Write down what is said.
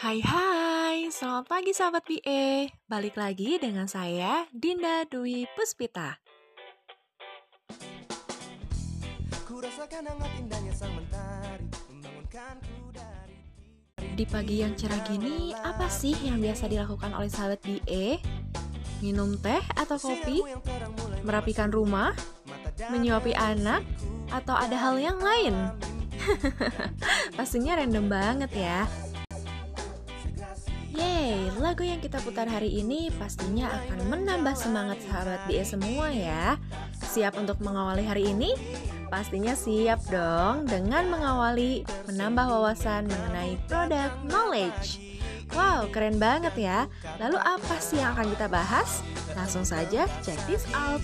Hai hai, selamat pagi sahabat BE Balik lagi dengan saya, Dinda Dwi Puspita Di pagi yang cerah gini, apa sih yang biasa dilakukan oleh sahabat BE? Minum teh atau kopi? Merapikan rumah? Menyuapi anak? Atau ada hal yang lain? Pastinya random banget ya lagu yang kita putar hari ini pastinya akan menambah semangat sahabat BE semua ya Siap untuk mengawali hari ini? Pastinya siap dong dengan mengawali menambah wawasan mengenai product knowledge Wow, keren banget ya Lalu apa sih yang akan kita bahas? Langsung saja check this out